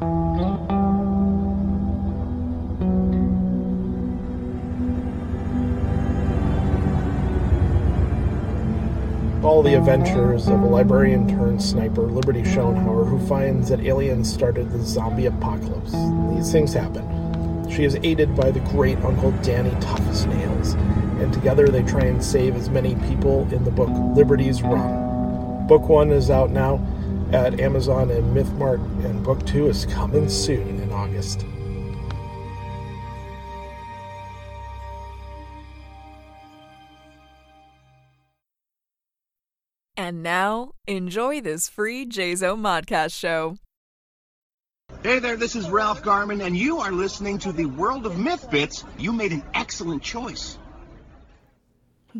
All the adventures of a librarian turned sniper, Liberty Schoenhauer, who finds that aliens started the zombie apocalypse. These things happen. She is aided by the great Uncle Danny Toughest Nails, and together they try and save as many people in the book Liberty's Run. Book one is out now at Amazon and MythMart, and book two is coming soon in August. And now, enjoy this free JZO Modcast show. Hey there, this is Ralph Garman, and you are listening to the World of Myth Bits. You made an excellent choice.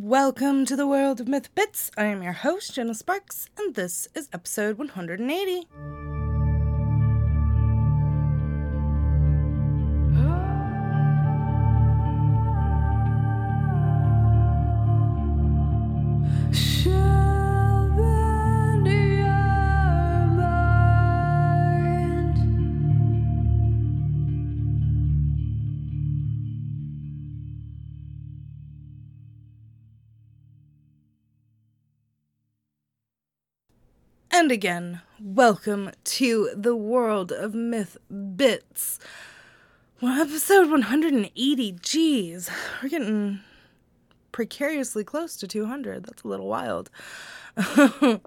Welcome to the world of Myth Bits. I am your host, Jenna Sparks, and this is episode 180. And again, welcome to the world of Myth Bits. Well, episode 180. Geez, we're getting precariously close to 200. That's a little wild.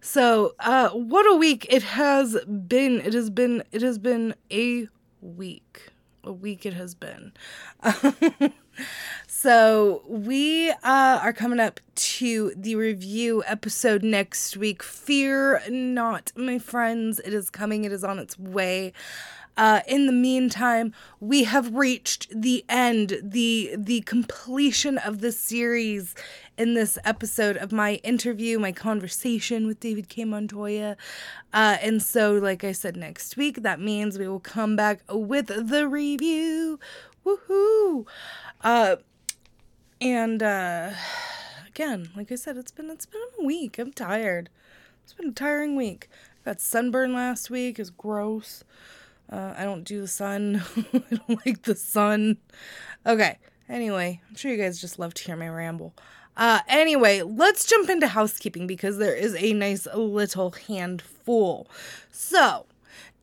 so, uh, what a week it has been. It has been, it has been a week. A week it has been. So we uh, are coming up to the review episode next week. Fear not, my friends. It is coming. It is on its way. Uh, in the meantime, we have reached the end, the the completion of the series in this episode of my interview, my conversation with David K. Montoya. Uh, and so, like I said, next week, that means we will come back with the review. Woohoo! Uh, and uh, again, like I said, it's been it's been a week. I'm tired. It's been a tiring week. I got sunburn last week. It's gross. Uh, I don't do the sun. I don't like the sun. Okay. Anyway, I'm sure you guys just love to hear my ramble. Uh, anyway, let's jump into housekeeping because there is a nice little handful. So,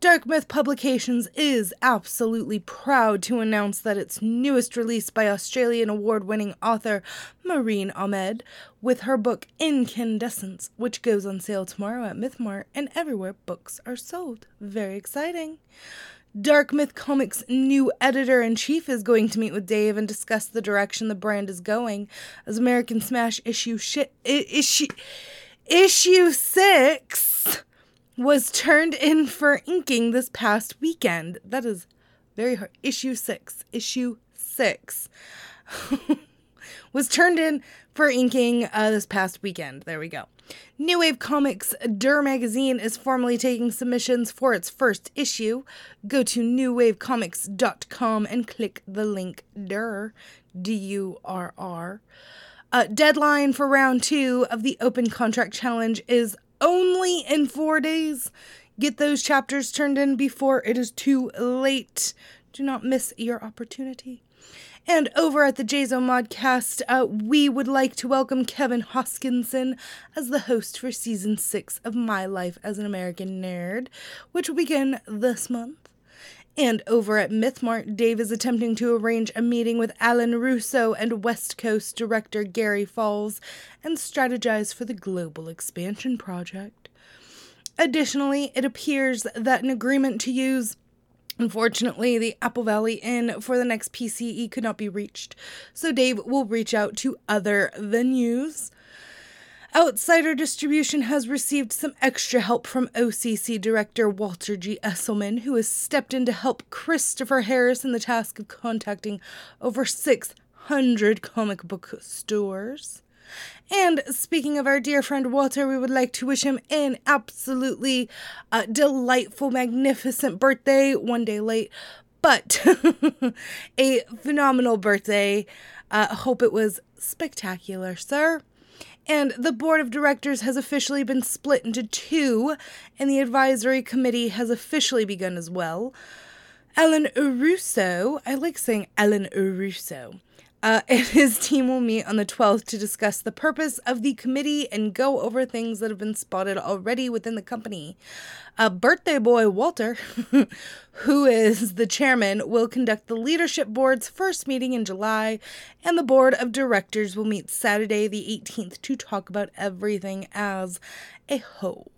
Dark Myth Publications is absolutely proud to announce that its newest release by Australian award winning author Maureen Ahmed, with her book Incandescence, which goes on sale tomorrow at MythMart and everywhere books are sold. Very exciting. Dark Myth Comics' new editor in chief is going to meet with Dave and discuss the direction the brand is going as American Smash issue issue issue 6 was turned in for inking this past weekend. That is very hard. Issue six. Issue six was turned in for inking uh, this past weekend. There we go. New Wave Comics Dur magazine is formally taking submissions for its first issue. Go to newwavecomics.com and click the link Dur, D U R R. Uh, deadline for round two of the Open Contract Challenge is only in four days. Get those chapters turned in before it is too late. Do not miss your opportunity. And over at the JZO Modcast, uh, we would like to welcome Kevin Hoskinson as the host for season six of My Life as an American Nerd, which will begin this month. And over at MythMart, Dave is attempting to arrange a meeting with Alan Russo and West Coast director Gary Falls and strategize for the global expansion project. Additionally, it appears that an agreement to use Unfortunately, the Apple Valley Inn for the next PCE could not be reached, so Dave will reach out to other venues. Outsider Distribution has received some extra help from OCC director Walter G. Esselman, who has stepped in to help Christopher Harris in the task of contacting over 600 comic book stores. And speaking of our dear friend Walter, we would like to wish him an absolutely uh, delightful, magnificent birthday, one day late, but a phenomenal birthday. Uh, hope it was spectacular, sir. And the board of directors has officially been split into two, and the advisory committee has officially begun as well. Ellen Russo, I like saying Ellen Russo, uh, and his team will meet on the 12th to discuss the purpose of the committee and go over things that have been spotted already within the company. Uh, birthday boy Walter, who is the chairman, will conduct the leadership board's first meeting in July, and the board of directors will meet Saturday, the 18th, to talk about everything as a whole.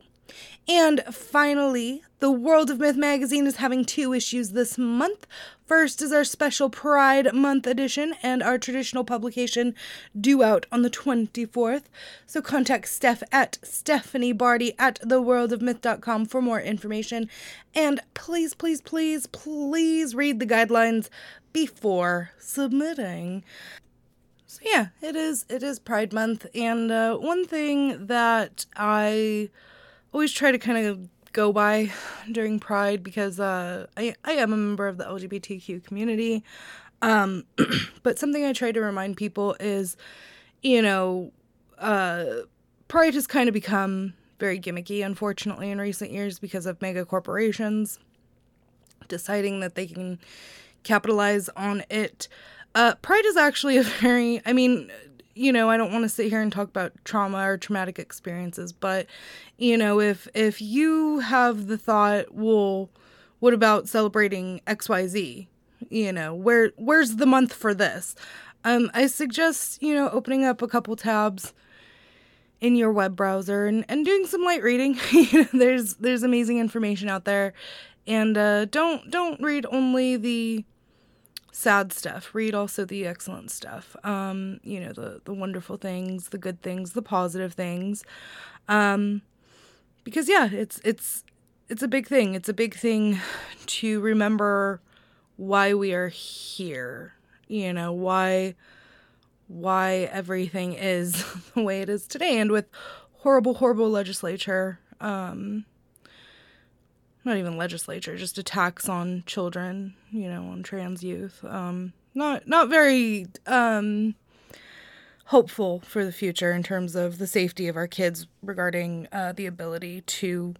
And finally, the World of Myth magazine is having two issues this month. First is our special Pride Month edition and our traditional publication due out on the 24th. So contact Steph at Stephanie Barty at theworldofmyth.com for more information. And please, please, please, please read the guidelines before submitting. So yeah, it is it is Pride Month, and uh, one thing that I always try to kind of go by during Pride because uh, I, I am a member of the LGBTQ community. Um, but something I try to remind people is, you know, uh, Pride has kind of become very gimmicky, unfortunately, in recent years because of mega corporations deciding that they can capitalize on it. Uh, Pride is actually a very, I mean, you know, I don't want to sit here and talk about trauma or traumatic experiences, but you know, if if you have the thought, well, what about celebrating XYZ? You know, where where's the month for this? Um, I suggest, you know, opening up a couple tabs in your web browser and, and doing some light reading. you know, there's there's amazing information out there. And uh, don't don't read only the sad stuff. Read also the excellent stuff. Um, you know, the the wonderful things, the good things, the positive things. Um, because yeah, it's it's it's a big thing. It's a big thing to remember why we are here. You know, why why everything is the way it is today and with horrible horrible legislature um not even legislature, just attacks on children, you know, on trans youth. Um, not not very um, hopeful for the future in terms of the safety of our kids regarding uh, the ability to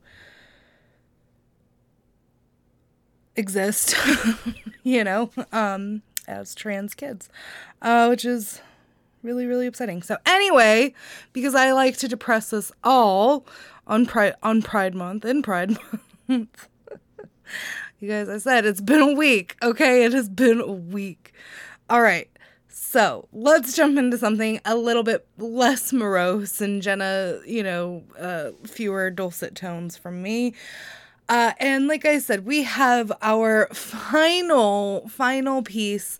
exist, you know, um, as trans kids, uh, which is really really upsetting. So anyway, because I like to depress us all on Pride on Pride Month and Pride you guys, I said it's been a week, okay? It has been a week. All right. So let's jump into something a little bit less morose and Jenna, you know, uh, fewer dulcet tones from me. Uh, and like I said, we have our final, final piece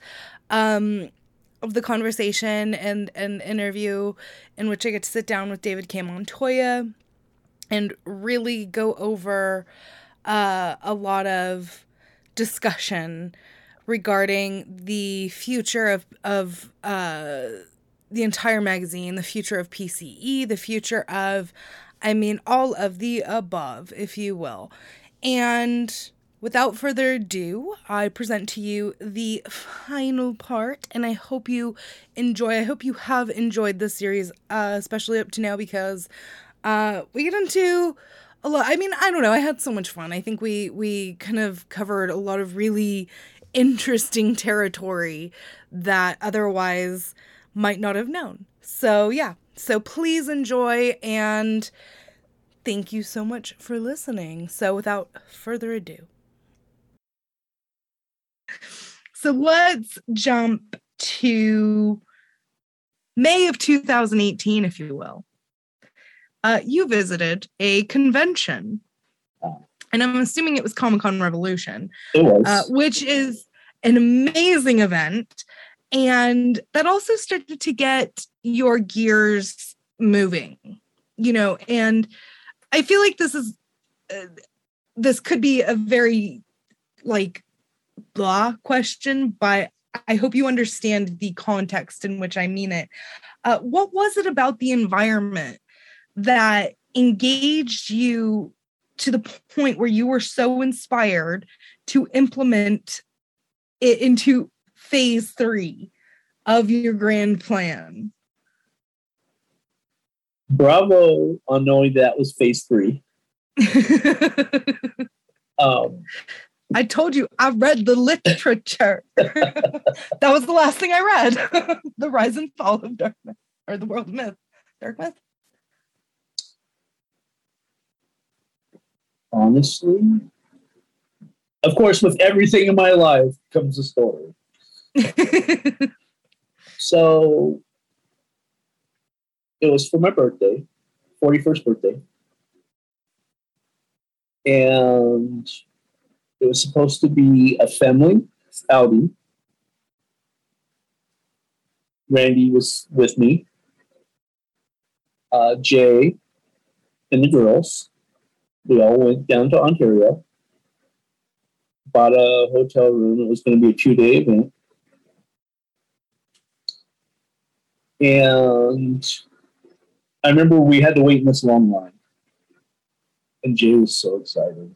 um, of the conversation and an interview in which I get to sit down with David K. Montoya and really go over uh, a lot of discussion regarding the future of of uh, the entire magazine, the future of PCE, the future of, I mean, all of the above, if you will. And without further ado, I present to you the final part, and I hope you enjoy. I hope you have enjoyed this series, uh, especially up to now, because uh, we get into a lot. I mean, I don't know. I had so much fun. I think we we kind of covered a lot of really interesting territory that otherwise might not have known. So, yeah. So please enjoy and thank you so much for listening. So, without further ado, so let's jump to May of 2018, if you will uh, you visited a convention. And I'm assuming it was Comic Con Revolution, uh, which is an amazing event. And that also started to get your gears moving, you know. And I feel like this is, uh, this could be a very like blah question, but I hope you understand the context in which I mean it. Uh, what was it about the environment that engaged you to the point where you were so inspired to implement it into phase three of your grand plan? bravo on knowing that was phase three. Um, I told you I read the literature. that was the last thing I read. the rise and fall of dark myth or the world of myth. Dark myth. Honestly, of course, with everything in my life comes a story. So it was for my birthday, 41st birthday. And it was supposed to be a family outing. Randy was with me, uh, Jay, and the girls. We all went down to Ontario, bought a hotel room. It was going to be a two day event. And I remember we had to wait in this long line. And Jay was so excited.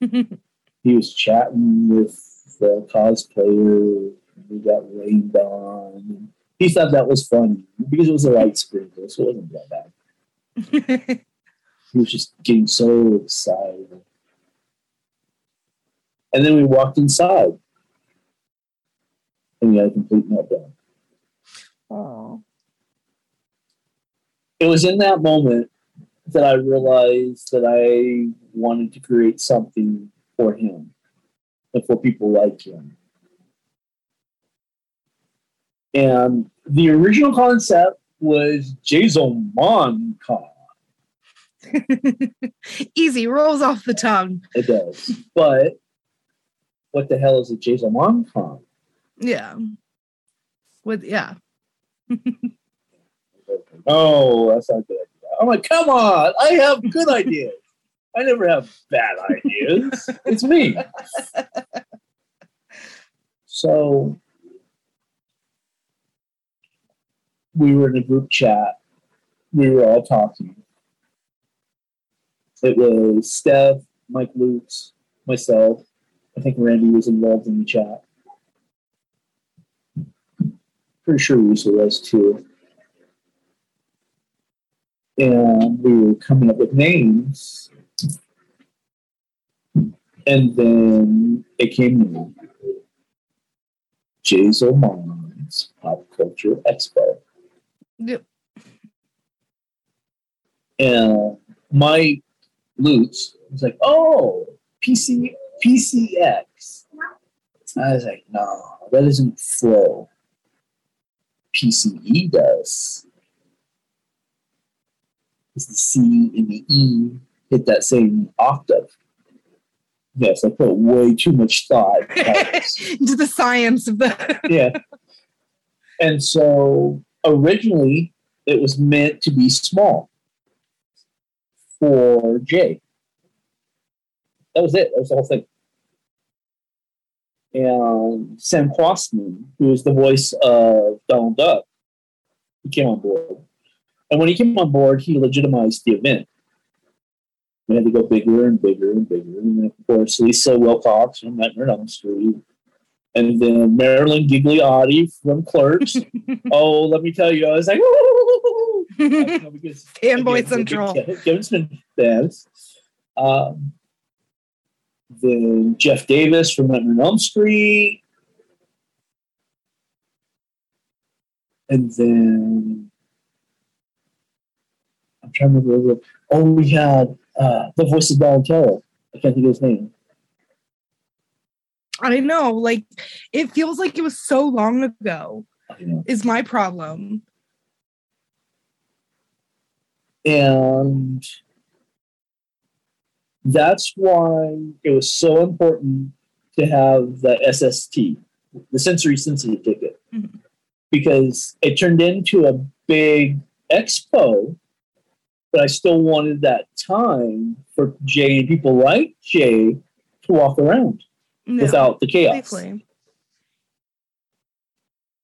he was chatting with the cosplayer. We got rained on. He thought that was funny because it was a light sprinkle, so it wasn't that bad. He was just getting so excited. And then we walked inside. And we had a complete meltdown. oh. it was in that moment that I realized that I wanted to create something for him and for people like him. And the original concept was Jason Mon Con. Easy, rolls off the tongue. It does. But what the hell is a Jason Mon Con? Yeah. With yeah. oh, that's not a good idea. I'm like, come on, I have good ideas. I never have bad ideas. It's me. So we were in a group chat. We were all talking. It was Steph, Mike Lutz, myself. I think Randy was involved in the chat. Pretty sure Lisa was too. And we were coming up with names. And then it came to me. Jay's Oman's Pop Culture Expo. Yep. And my Lutz was like, oh, PC PCX. I was like, no, that doesn't flow. PCE does. Because the C and the E hit that same octave. Yes, I put way too much thought. Into the science of the yeah. And so originally it was meant to be small for Jay. That was it. That was the whole thing. And Sam Quastman, who is the voice of Donald Duck, he came on board. And when he came on board, he legitimized the event. We had to go bigger and bigger and bigger. And then, of course, Lisa Wilcox from Nightmare on Elm Street. And then Marilyn Ghigliotti from Clerks. oh, let me tell you, I was like, because Fanboy again, Central. Kevin- Kevin's been fans. Um, then Jeff Davis from Nightmare on Elm Street. And then I'm trying to remember. Oh, we had uh, the voice of Donatello. I can't think of his name. I know, like it feels like it was so long ago. Is my problem. And that's why it was so important to have the SST, the sensory sensitive ticket, Mhm. because it turned into a big expo, but I still wanted that time for Jay and people like Jay to walk around No, without the chaos. safely.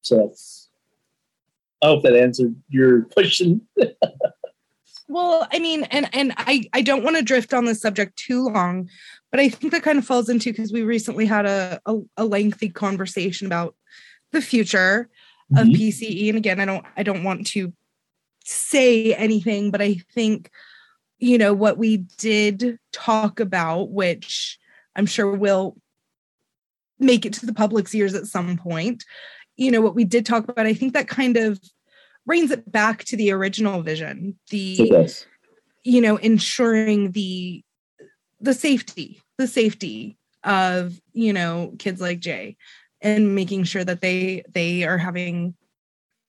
So that's, I hope that answered your question. Well, I mean, and and I I don't want to drift on this subject too long, but I think that kind of falls into because we recently had a, a a lengthy conversation about the future of Mhm. PCE, and again, I don't I don't want to say anything, but I think, you know, what we did talk about, which I'm sure will make it to the public's ears at some point, you know, what we did talk about, I think that kind of brings it back to the original vision, the, you know, ensuring the, the safety, the safety of, you know, kids like Jay and making sure that they, they are having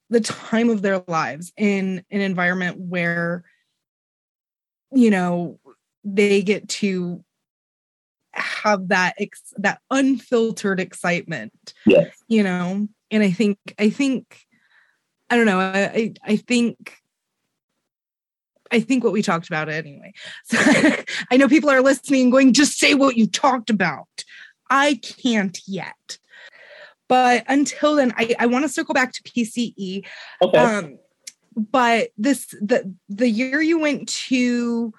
the time of their lives in an environment where you know they get to have that ex- that unfiltered excitement Yes. you know and i think i think i don't know i i, think I think what we talked about anyway. So I know people are listening and going, just say what you talked about. I can't yet. But until then, I, I want to circle back to PCE. Okay. Um, but this the the year you went to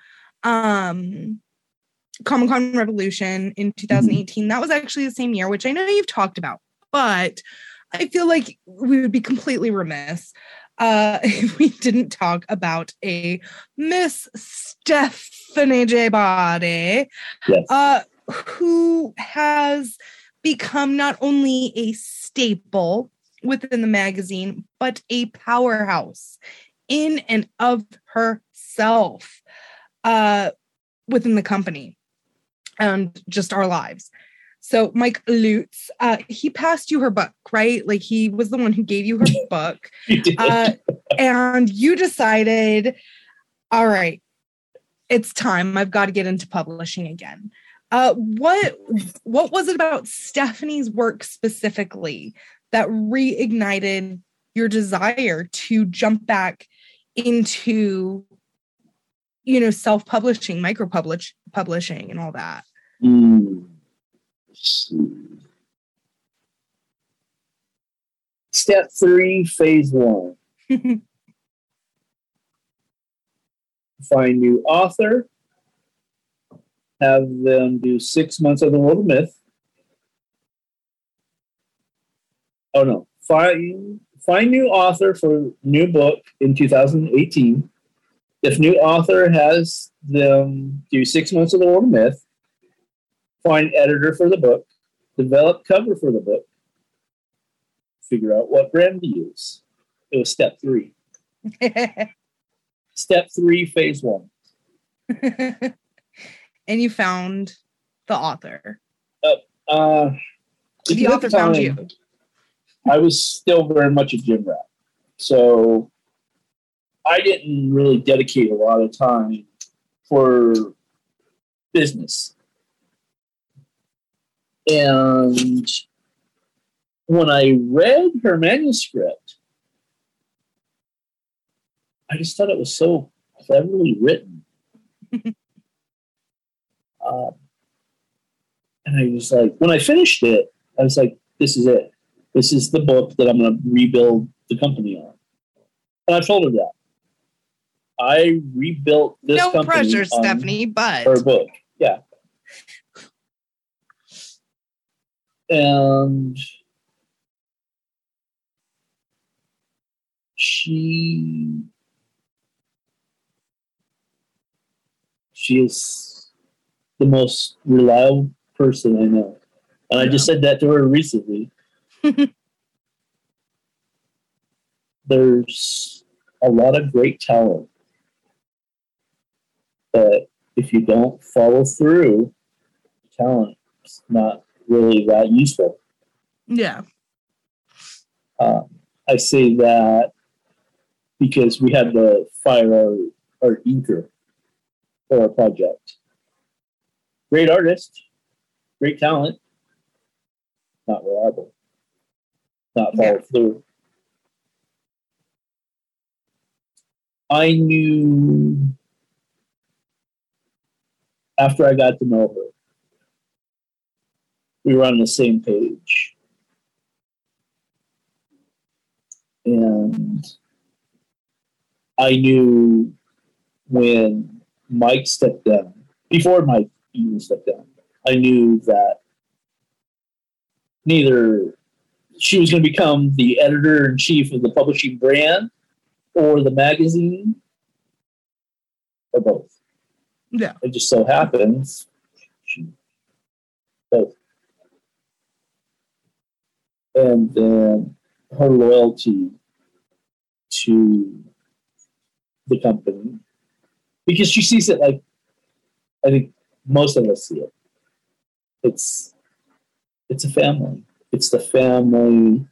um Comic Con Revolution in 2018, that was actually the same year, which I know you've talked about, but I feel like we would be completely remiss uh if we didn't talk about a Miss Stephanie J. Body yes. uh, who has become not only a staple within the magazine, but a powerhouse in and of herself uh, within the company and just our lives. So Mike Lutz, uh, he passed you her book, right? Like he was the one who gave you her book uh, and you decided, all right, it's time. I've got to get into publishing again. Uh, what what was it about Stephanie's work specifically that reignited your desire to jump back into, you know, self publishing, micro publish publishing, and all that? Mm. Step three, phase one. Find new author. Have them do six months of the world of myth. Oh no. Find find new author for new book in 2018. If new author has them do six months of the world of myth, find editor for the book, develop cover for the book, figure out what brand to use. It was step three. Step three, phase one. and you found the author. Uh, The at author found time, you. I was still very much a gym rat. So I didn't really dedicate a lot of time for business. And when I read her manuscript, I just thought it was so cleverly written. um, and I was like, when I finished it, I was like, this is it. This is the book that I'm going to rebuild the company on. And I told her that. I rebuilt this no pressure, Stephanie, but her book. Yeah. And she she is the most reliable person I know. And I just said that to her recently. There's a lot of great talent. But if you don't follow through, talent is not really that useful. yeah. Um, I say that because we had to fire our, our inker for our project. Great artist, great talent, not reliable, not follow Yeah. through. I knew after I got to know her, we were on the same page. And I knew when Mike stepped down, before Mike even stepped down, I knew that neither she was going to become the editor in chief of the publishing brand or the magazine or both. Yeah. It just so happens she both. And then her loyalty to the company because she sees it like I think most of us see it. It's it's a family. It's the family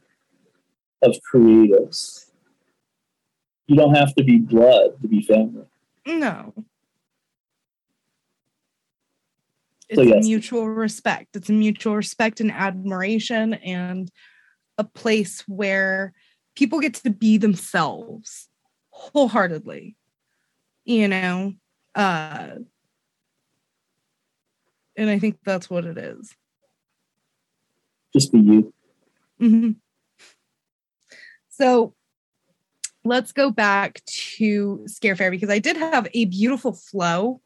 of creatives. You don't have to be blood to be family. No. It's So, yes. mutual respect. It's a mutual respect and admiration and a place where people get to be themselves wholeheartedly. You know? Uh and I think that's what it is. Just be you. hmm So let's go back to Scare Fair because I did have a beautiful flow,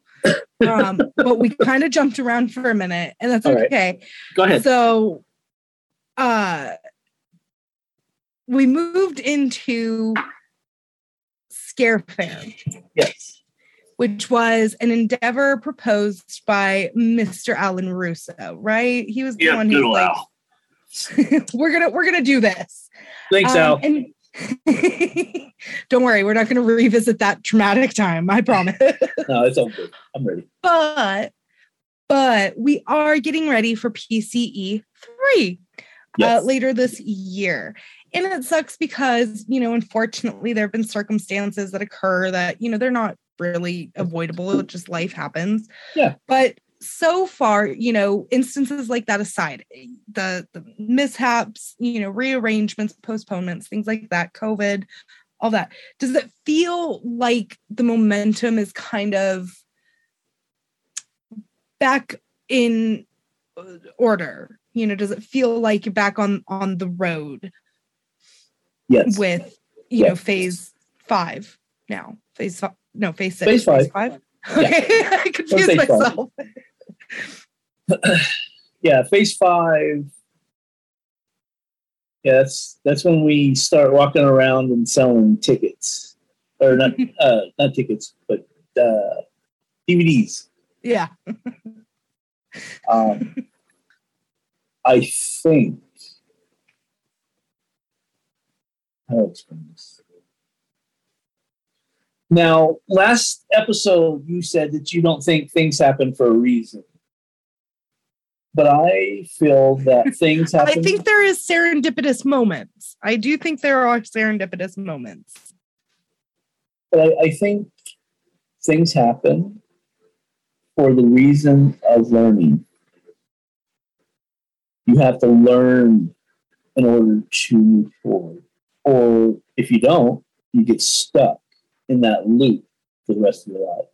um, but we kind of jumped around for a minute, and that's All right. okay. Go ahead. So, uh, we moved into Scare Fair, Yes. which was an endeavor proposed by Mr. Alan Russo, right? He was the one who's like, "We're gonna we're gonna do this." Thanks, Um, Al. And don't worry, we're not going to revisit that traumatic time. I promise. No, it's all good. I'm ready. but but we are getting ready for PCE three Yes. uh, later this year. And it sucks because, you know, unfortunately, there have been circumstances that occur that, you know, they're not really avoidable. It just life happens. Yeah. But so far, you know, instances like that aside, the, the mishaps, you know, rearrangements, postponements, things like that, COVID, all that, does it feel like the momentum is kind of back in order? You know, does it feel like you're back on on the road Yes. with you know phase five now? Phase five, no phase six. Phase five. five. Yeah. Okay, I confused phase myself. yeah, phase five. Yeah, that's that's when we start walking around and selling tickets, or not uh, not tickets, but uh, DVDs. Yeah. Um, I think. How to explain this? Now, last episode, you said that you don't think things happen for a reason. But I feel that things happen. I think there is serendipitous moments. I do think there are serendipitous moments. but I, I think things happen for the reason of learning. You have to learn in order to move forward. Or if you don't, you get stuck in that loop for the rest of your life.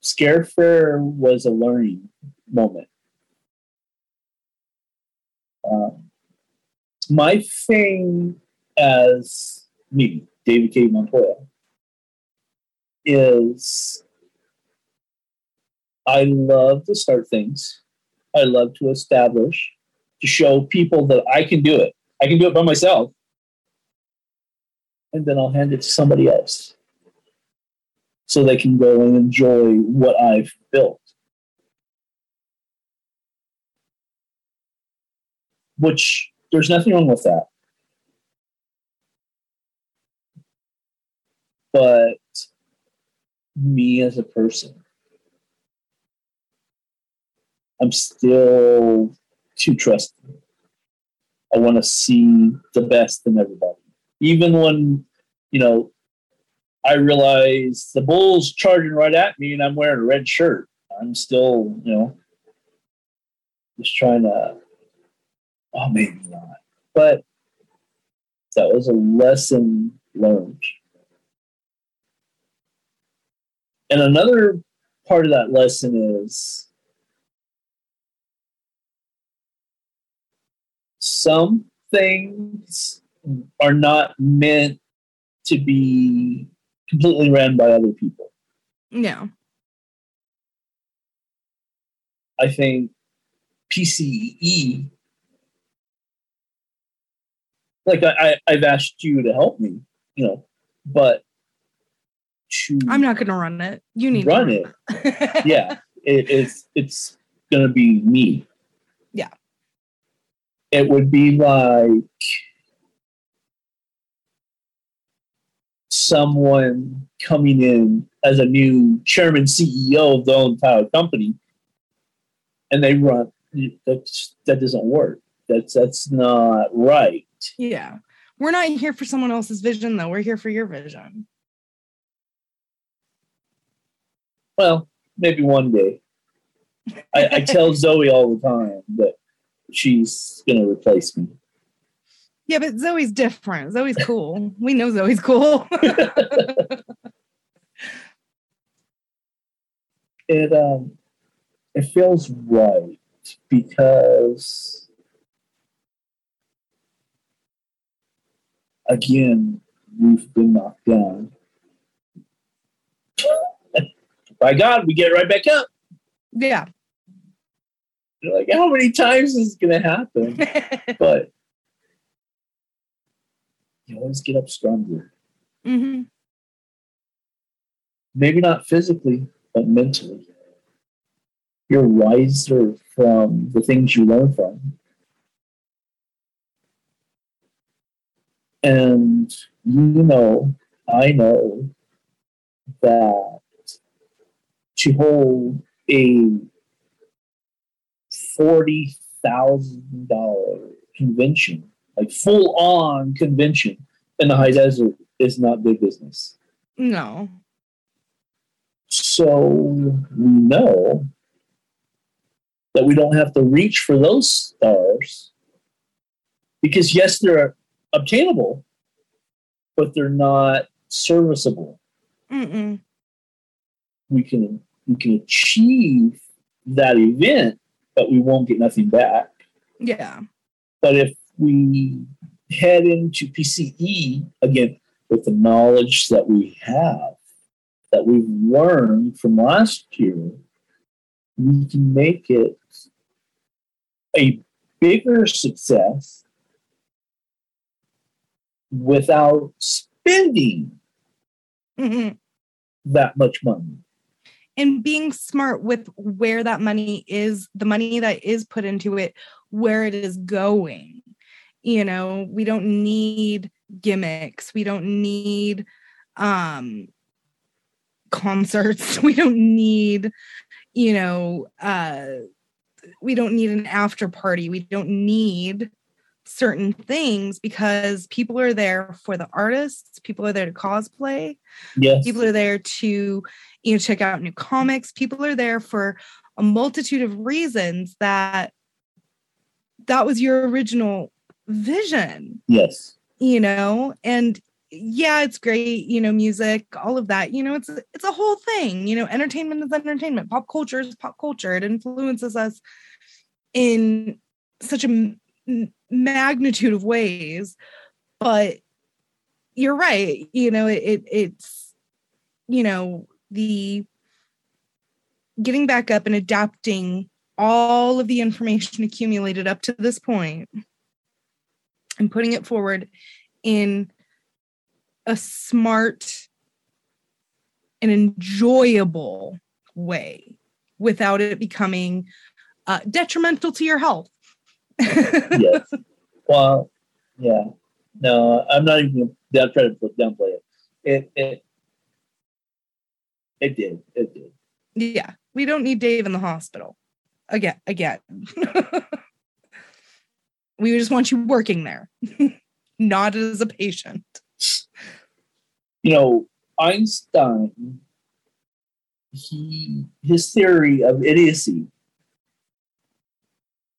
Scare Fair was a learning moment. Um, my thing as me, David K. Montoya, is I love to start things. I love to establish, to show people that I can do it. I can do it by myself. And then I'll hand it to somebody else so they can go and enjoy what I've built. Which there's nothing wrong with that. But me as a person, I'm still too trusting. I want to see the best in everybody. Even when, you know, I realize the bull's charging right at me and I'm wearing a red shirt. I'm still, you know, just trying to, oh, maybe not. But that was a lesson learned. And another part of that lesson is some things are not meant to be completely ran by other people. No. I think PCE like I, I I've asked you to help me, you know, but to I'm not going to run it. You need run to it, it. yeah, it, it's it's gonna be me. It would be like someone coming in as a new chairman CEO of the entire company, and they run. That's that doesn't work. That's that's not right. Yeah. We're not here for someone else's vision, though. We're here for your vision. Well, maybe one day. I, I tell Zoe all the time that she's going to replace me. Yeah, but Zoe's different. Zoe's cool. we know Zoe's cool. It um, it feels right because again we've been knocked down. By God, we get right back up. yeah. You're like, how many times is this going to happen? but you always get up stronger. hmm Maybe not physically, but mentally. You're wiser from the things you learn from. And you know, I know that to hold a forty thousand dollar convention, like full on convention in the high desert, is not big business. No. So we know that we don't have to reach for those stars because, yes, they're obtainable, but they're not serviceable. Mm-mm. We can we can achieve that event, but we won't get nothing back. Yeah. But if we head into PCE again with the knowledge that we have, that we've learned from last year, we can make it a bigger success without spending hmm that much money. And being smart with where that money is, the money that is put into it, where it is going. You know, we don't need gimmicks. We don't need um concerts. We don't need, you know, uh we don't need an after party. We don't need certain things because people are there for the artists, people are there to cosplay, Yes. people are there to you know check out new comics. People are there for a multitude of reasons that that was your original vision. Yes. you know and yeah it's great you know music all of that. You know it's it's a whole thing. You know entertainment is entertainment. Pop culture is pop culture. It influences us in such a magnitude of ways. But you're right. You know it, it it's you know the getting back up and adapting all of the information accumulated up to this point and putting it forward in a smart and enjoyable way without it becoming uh, detrimental to your health. yes. Well, yeah. No, I'm not even gonna try to downplay it. It it it did. It did. yeah, we don't need Dave in the hospital again. Again, we just want you working there, not as a patient. You know, Einstein, he his theory of idiocy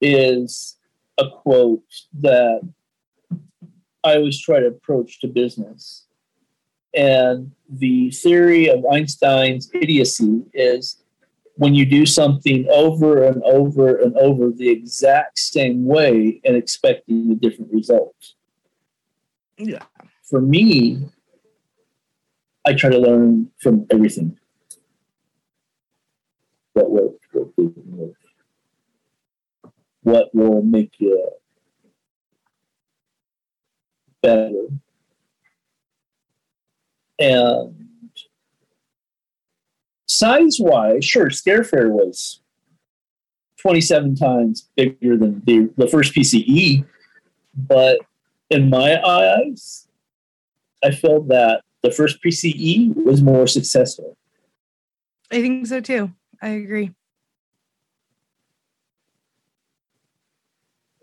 is a quote that I always try to approach to business. And the theory of Einstein's idiocy is when you do something over and over and over the exact same way and expecting a different result. Yeah. For me, I try to learn from everything. What worked, what didn't work. What will make you better. And size wise, sure, Scarefair was 27 times bigger than the, the first PCE, but in my eyes, I felt that the first PCE was more successful. I think so too. I agree.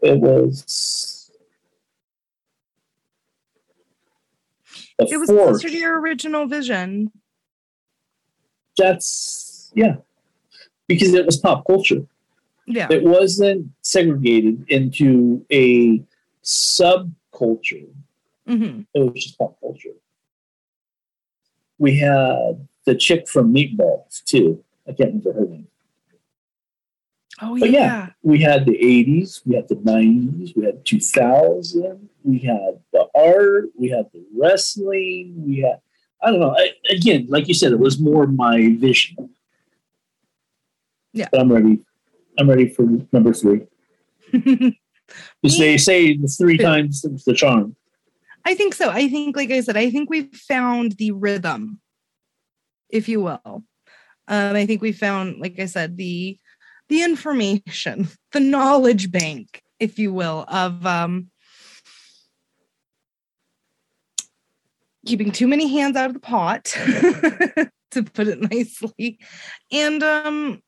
It was. The It was fourth. closer to your original vision. That's yeah, because it was pop culture. Yeah. It wasn't segregated into a subculture. hmm It was just pop culture. We had the chick from Meatballs too. I can't remember her name. Oh yeah. yeah. We had the 80s, we had the 90s, we had 2000, we had the art, we had the wrestling, we had, I don't know. I, again, like you said, it was more my vision. Yeah. But I'm ready. I'm ready for number three. Because they say the three times the charm. I think so. I think, like I said, I think we've found the rhythm, if you will. Um, I think we found, like I said, the the information, the knowledge bank, if you will, of um, keeping too many hands out of the pot, to put it nicely, and um,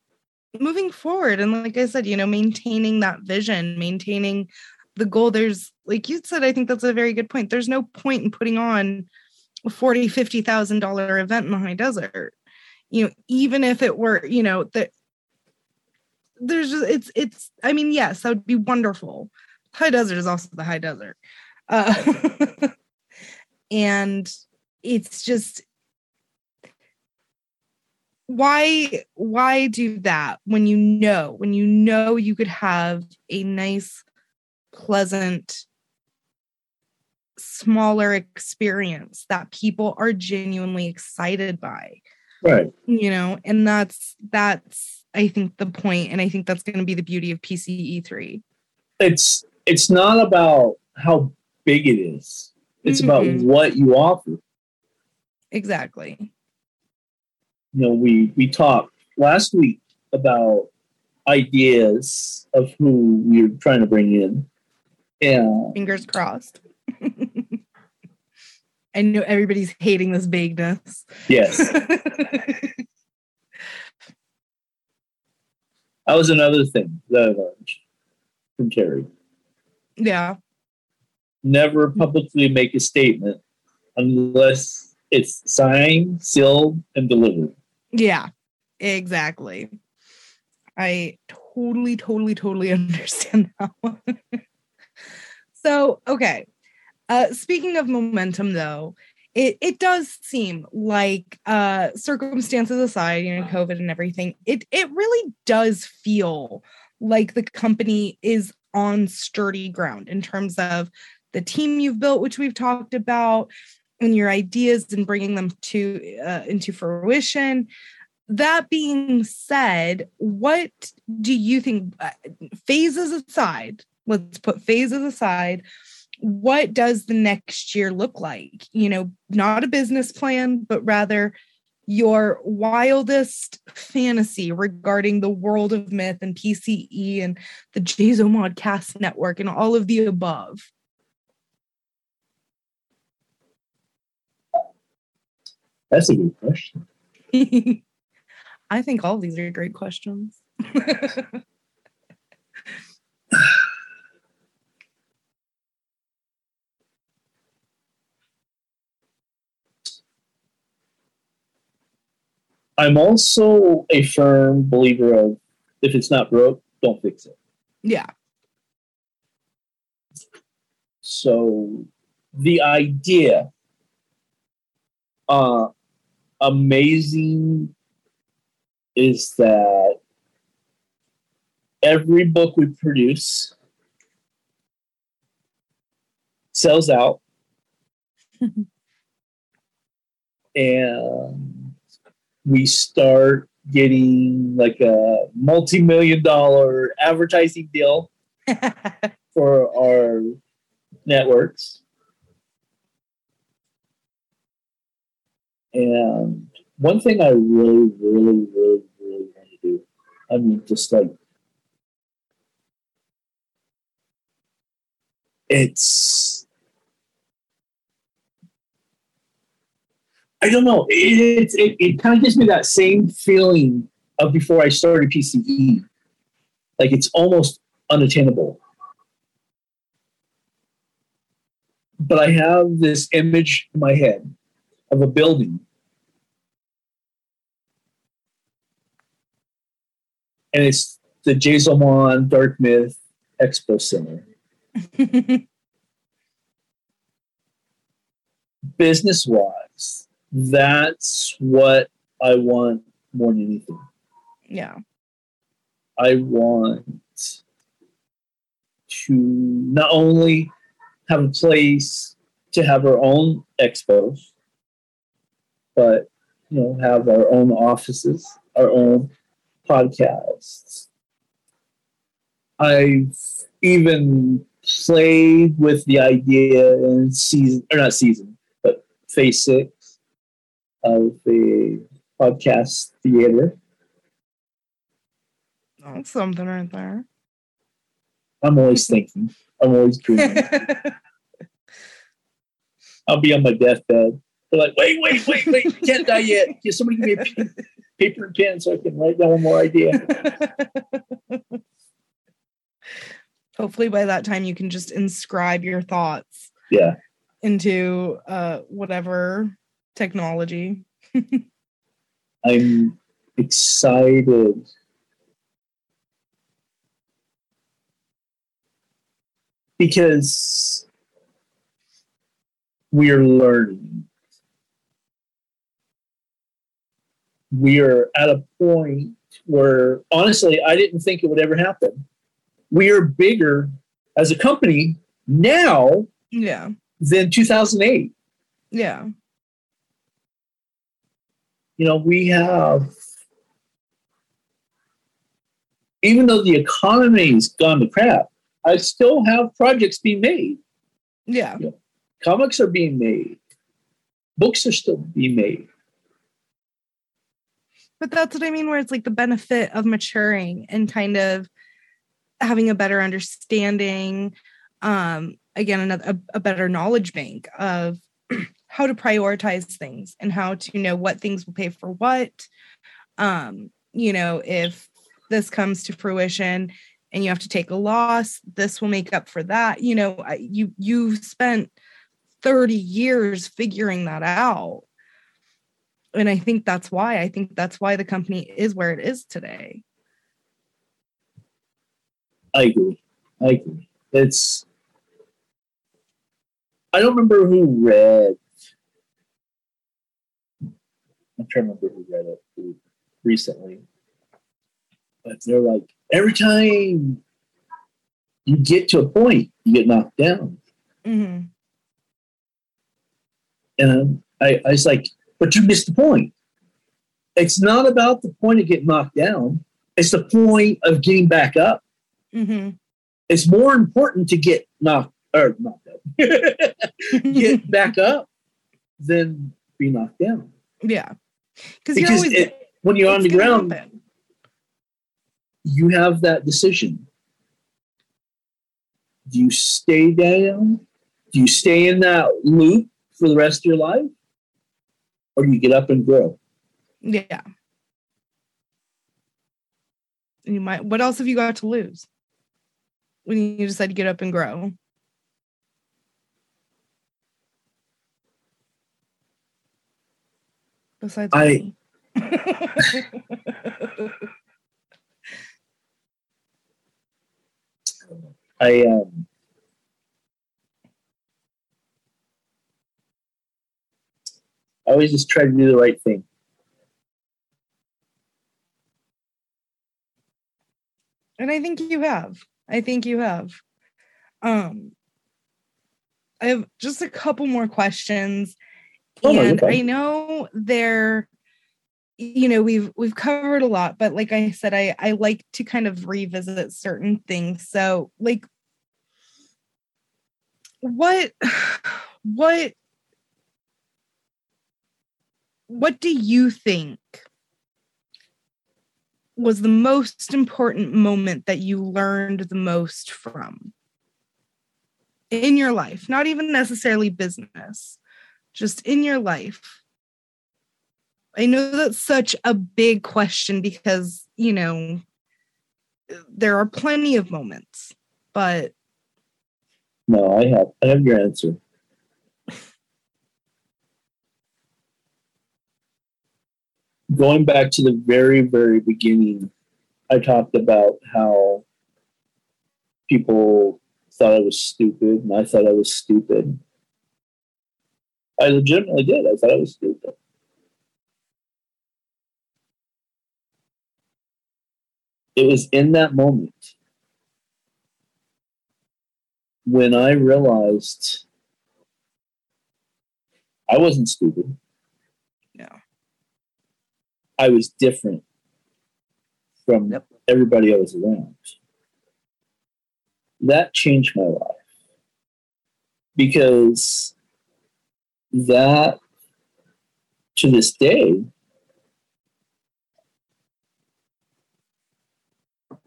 moving forward. And like I said, you know, maintaining that vision, maintaining the goal there's like you said i think that's a very good point there's no point in putting on a 40 50 thousand dollar event in the high desert you know even if it were you know that there's just it's it's i mean yes that would be wonderful. High desert is also the high desert. Uh, and it's just why why do that when you know when you know you could have a nice pleasant smaller experience that people are genuinely excited by? Right. you know and that's that's i think the point and i think that's going to be the beauty of pce 3 It's it's not about how big it is. It's about Mhm. what you offer. exactly you know, we we talked last week about ideas of who we are trying to bring in, and fingers crossed i know everybody's hating this vagueness yes, that was another thing that I learned from Terry. yeah Never publicly make a statement unless it's signed, sealed, and delivered. Yeah, exactly. I totally, totally, totally understand that one. so, okay. Uh, speaking of momentum, though, it, it does seem like uh, circumstances aside, you know, COVID and everything, it it really does feel like the company is on sturdy ground in terms of the team you've built, which we've talked about, and your ideas and bringing them to uh, into fruition. That being said what do you think uh, phases aside let's put phases aside what does the next year look like you know not a business plan but rather your wildest fantasy regarding the world of myth and pce and the modcast network and all of the above That's a good question. I think all these are great questions. I'm also a firm believer of if it's not broke, don't fix it. yeah. So the idea, uh, amazing is that every book we produce sells out and we start getting like a multi-million dollar advertising deal for our networks. And one thing i really really really really want to do i mean just like it's I don't know, it, it, it kind of gives me that same feeling of before I started PCE. Like it's almost unattainable. But I have this image in my head of a building. And it's the Jason Dark Myth Expo Center. Business wise, that's what I want more than anything. Yeah. I want to not only have a place to have our own expos, but you know, have our own offices, our own podcasts. I've even played with the idea in season or not season, but phase six of the podcast theater. That's something right there. I'm always thinking. I'm always dreaming. I'll be on my deathbed. They're like, wait, wait, wait, wait, can't die yet. Can somebody give me a pen, paper and pen so I can write down one more idea? Hopefully, by that time, you can just inscribe your thoughts Yeah. into uh, whatever technology. I'm excited. Because we're learning. We are at a point where, honestly, I didn't think it would ever happen. We are bigger as a company now Yeah. than 2008. Yeah. You know, we have, even though the economy's gone to crap, I still have projects being made. Yeah. Comics are being made. Books are still being made. But that's what I mean, where it's like the benefit of maturing and kind of having a better understanding. Um, again, another a, a better knowledge bank of how to prioritize things and how to know what things will pay for what. Um, you know, if this comes to fruition and you have to take a loss, this will make up for that. You know, you you've spent 30 years figuring that out and I think that's why I think that's why the company is where it is today. I agree. I agree. It's, I don't remember who read, I'm trying to remember who read it who- recently, but they're like, every time you get to a point, you get knocked down. Mm-hmm. And I, I was like, but you missed the point. It's not about the point of getting knocked down. It's the point of getting back up. Mm-hmm. It's more important to get knocked or knocked up, get back up than be knocked down. yeah, Because always it, when you're on the ground, happen. you have that decision. Do you stay down? Do you stay in that loop for the rest of your life? Or do you get up and grow? Yeah. And you might. What else have you got to lose? When you decide to get up and grow. Besides I-. I um I always just try to do the right thing. and I think you have. I think you have. Um, I have just a couple more questions, Oh, and. I know they're, you know, we've we've covered a lot, but like I said, I I like to kind of revisit certain things. So, like, what, what, what do you think was the most important moment that you learned the most from in your life? Not even necessarily business, just in your life. I know that's such a big question because, you know, there are plenty of moments, but No, I have I have your answer. Going back to the very, very beginning, I talked about how people thought I was stupid and I thought I was stupid. I legitimately did. I thought I was stupid. It was in that moment when I realized I wasn't stupid. No. I was different from Yep. everybody I was around. That changed my life because that to this day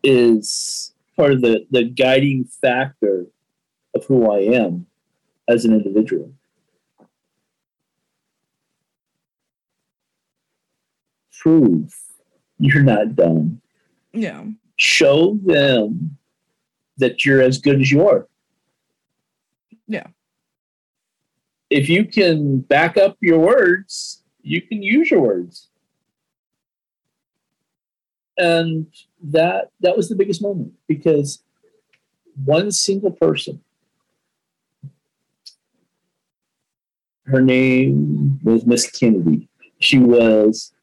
is part of the, the guiding factor of who I am as an individual. Prove you're not dumb. yeah. Show them that you're as good as you are. Yeah. If you can back up your words, you can use your words. And that that was the biggest moment because one single person her name was Miss Kennedy. She was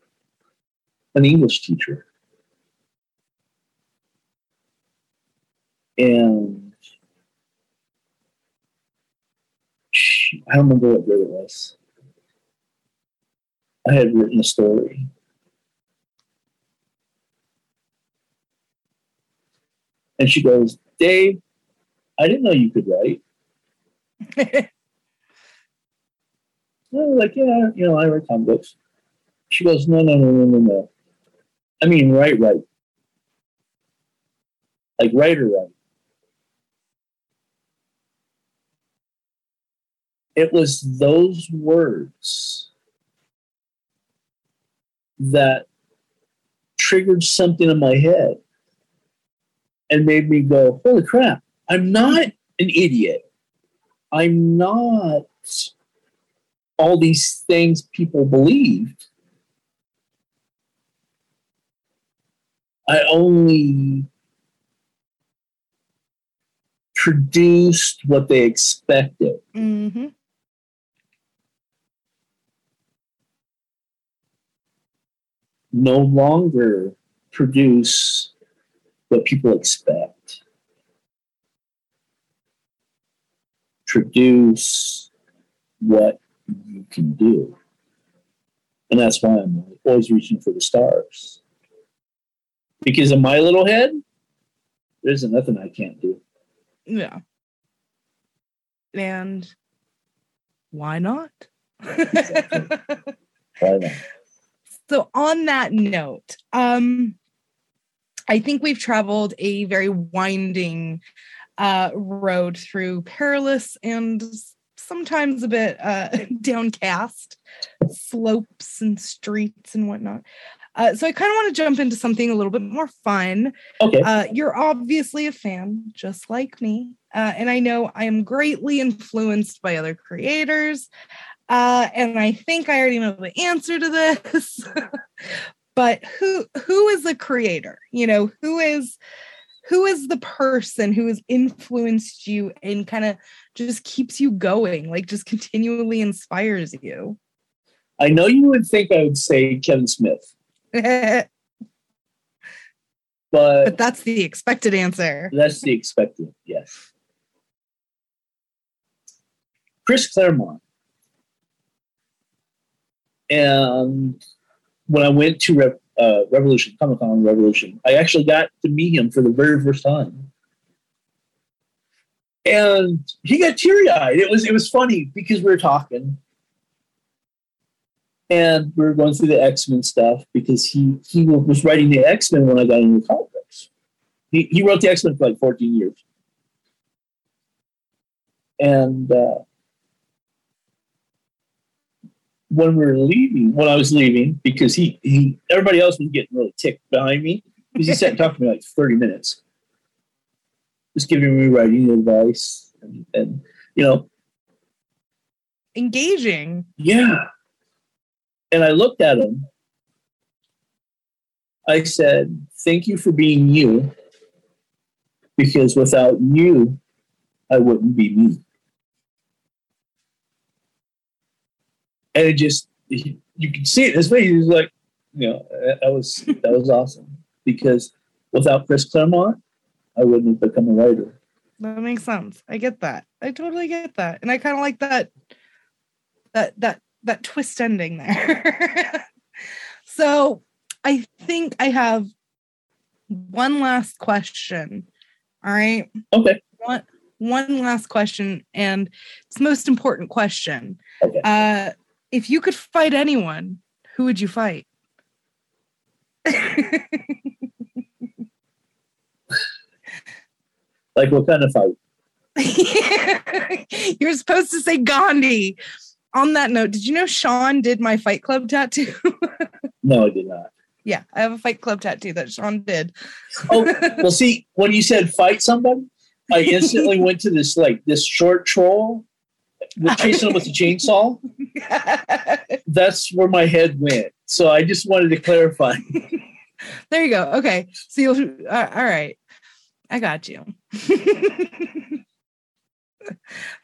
an English teacher. And she, I don't remember what grade it was. I had written a story. And she goes, Dave, I didn't know you could write. I was like, yeah, you know, I write comic books. She goes, no, no, no, no, no, no. I mean, write, write. Like, writer, write. It was those words that triggered something in my head and made me go, holy crap, I'm not an idiot. I'm not all these things people believed. I only produced what they expected. hmm No longer produce what people expect. Produce what you can do. And that's why I'm always reaching for the stars. Because in my little head, there's nothing I can't do. Yeah. And why not? Why not? So on that note, um I think we've traveled a very winding uh road through perilous and sometimes a bit uh downcast slopes and streets and whatnot. Uh, so I kind of want to jump into something a little bit more fun. Okay. Uh, you're obviously a fan, just like me. Uh, and I know I am greatly influenced by other creators. Uh, and I think I already know the answer to this. but who who is the creator? You know, who is who is the person who has influenced you and kind of just keeps you going, like just continually inspires you? I know you would think I would say Kevin Smith, but but that's the expected answer. that's the expected, yes. Chris Claremont. And when I went to Rev, uh, Revolution, Comic Con Revolution, I actually got to meet him for the very first time. And he got teary eyed. It was it was funny because we were talking, and we were going through the X Men stuff because he he was writing the X Men when I got into comic books. He he wrote the X Men for like 14 years, and uh, when we were leaving, when I was leaving, because he he everybody else was getting really ticked behind me because he sat and talked to me like 30 minutes, just giving me writing advice and, and you know Engaging. yeah. And I looked at him. I said, Thank you for being you, because without you, I wouldn't be me. And it just, he, you can see it in his face. He was like, you know, that was that was awesome because without Chris Claremont, I wouldn't have become a writer. That makes sense. I get that. I totally get that. And I kind of like that that that that twist ending there. so, I think I have one last question. All right. Okay. One one last question and it's the most important question. Okay. Uh if you could fight anyone, who would you fight? Like what kind of fight? You're supposed to say Gandhi. On that note, did you know Sean did my Fight Club tattoo? No, I did not. yeah, I have a Fight Club tattoo that Sean did. Oh, well, see, when you said fight somebody, I instantly went to this like this short troll chasing him with a chainsaw. That's where my head went. So I just wanted to clarify. there you go. Okay, so you'll uh, all right. I got you.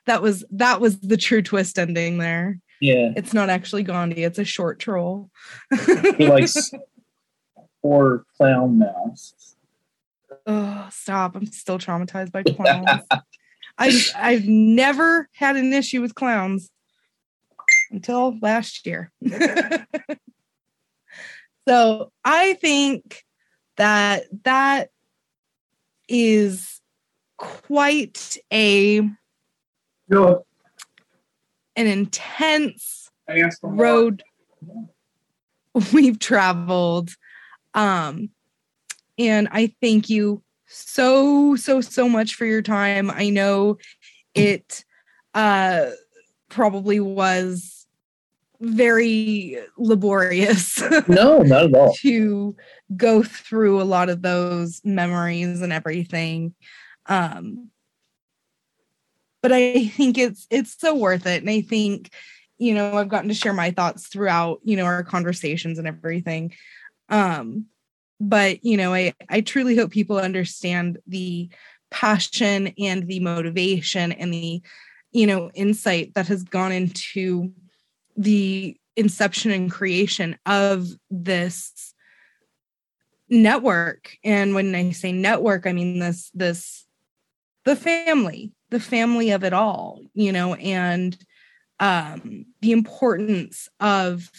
that was that was the true twist ending there. Yeah, It's not actually Gandhi. It's a short troll. he likes four clown masks. Oh, stop. I'm still traumatized by clowns. I I've never had an issue with clowns until last year. so I think that that is quite a No, an intense road we've traveled um and i thank you so so so much for your time. I know it uh probably was very laborious No, not at all. to go through a lot of those memories and everything. Um but i think it's it's so worth it. And i think you know i've gotten to share my thoughts throughout you know our conversations and everything. Um but you know i i truly hope people understand the passion and the motivation and the you know insight that has gone into the inception and creation of this network. And when i say network i mean this this the family the family of it all you know and um the importance of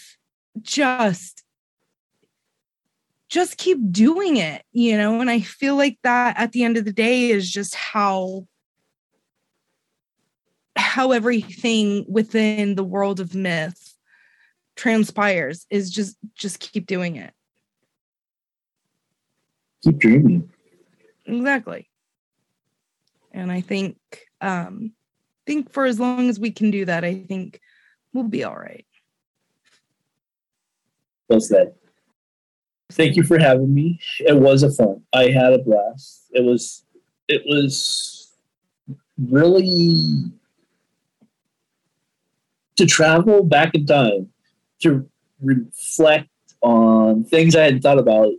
just just keep doing it you know? And i feel like that at the end of the day is just how how everything within the world of myth transpires is just just keep doing it Keep dreaming. exactly and i think um think for as long as we can do that i think we'll be all right Well said. Thank you for having me. It was a fun. I had a blast. It was it was really to travel back in time to reflect on things I hadn't thought about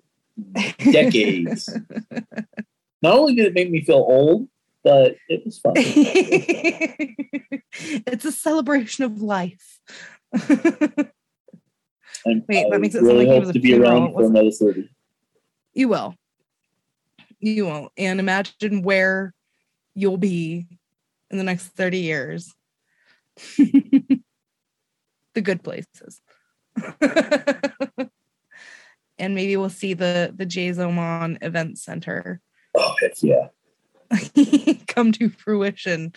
decades. Not only did it make me feel old, but it was fun. it's a celebration of life And Wait, I that makes it really sound like hope was to be. Around for another thirty. you will you won't. and imagine where you'll be in the next 30 years the good places and maybe we'll see the the Jay Zomon event center Oh heck yeah! come to fruition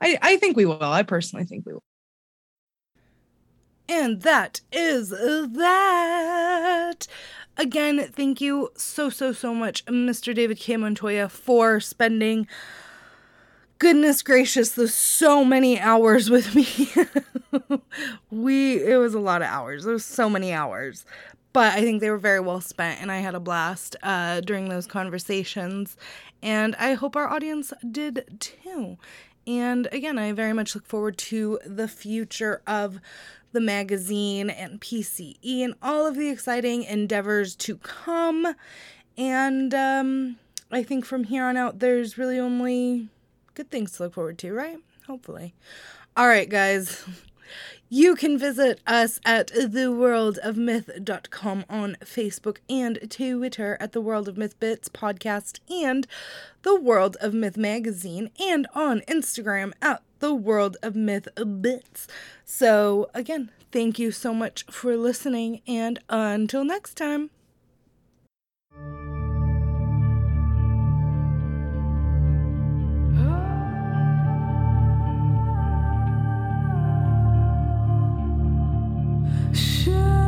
i i think we will i personally think we will And that is that. Again, thank you so, so, so much, Mr. David K. Montoya, for spending goodness gracious, there's so many hours with me. we, it was a lot of hours. There was so many hours. But I think they were very well spent, and I had a blast uh, during those conversations. And I hope our audience did too. And again, I very much look forward to the future of the magazine and PCE and all of the exciting endeavors to come. And um, I think from here on out, there's really only good things to look forward to, right? Hopefully. All right, guys. You can visit us at theworldofmyth.com on Facebook and Twitter at the World of Myth Bits podcast and the World of Myth magazine and on Instagram at the World of Myth Bits. So, again, thank you so much for listening and until next time. 是。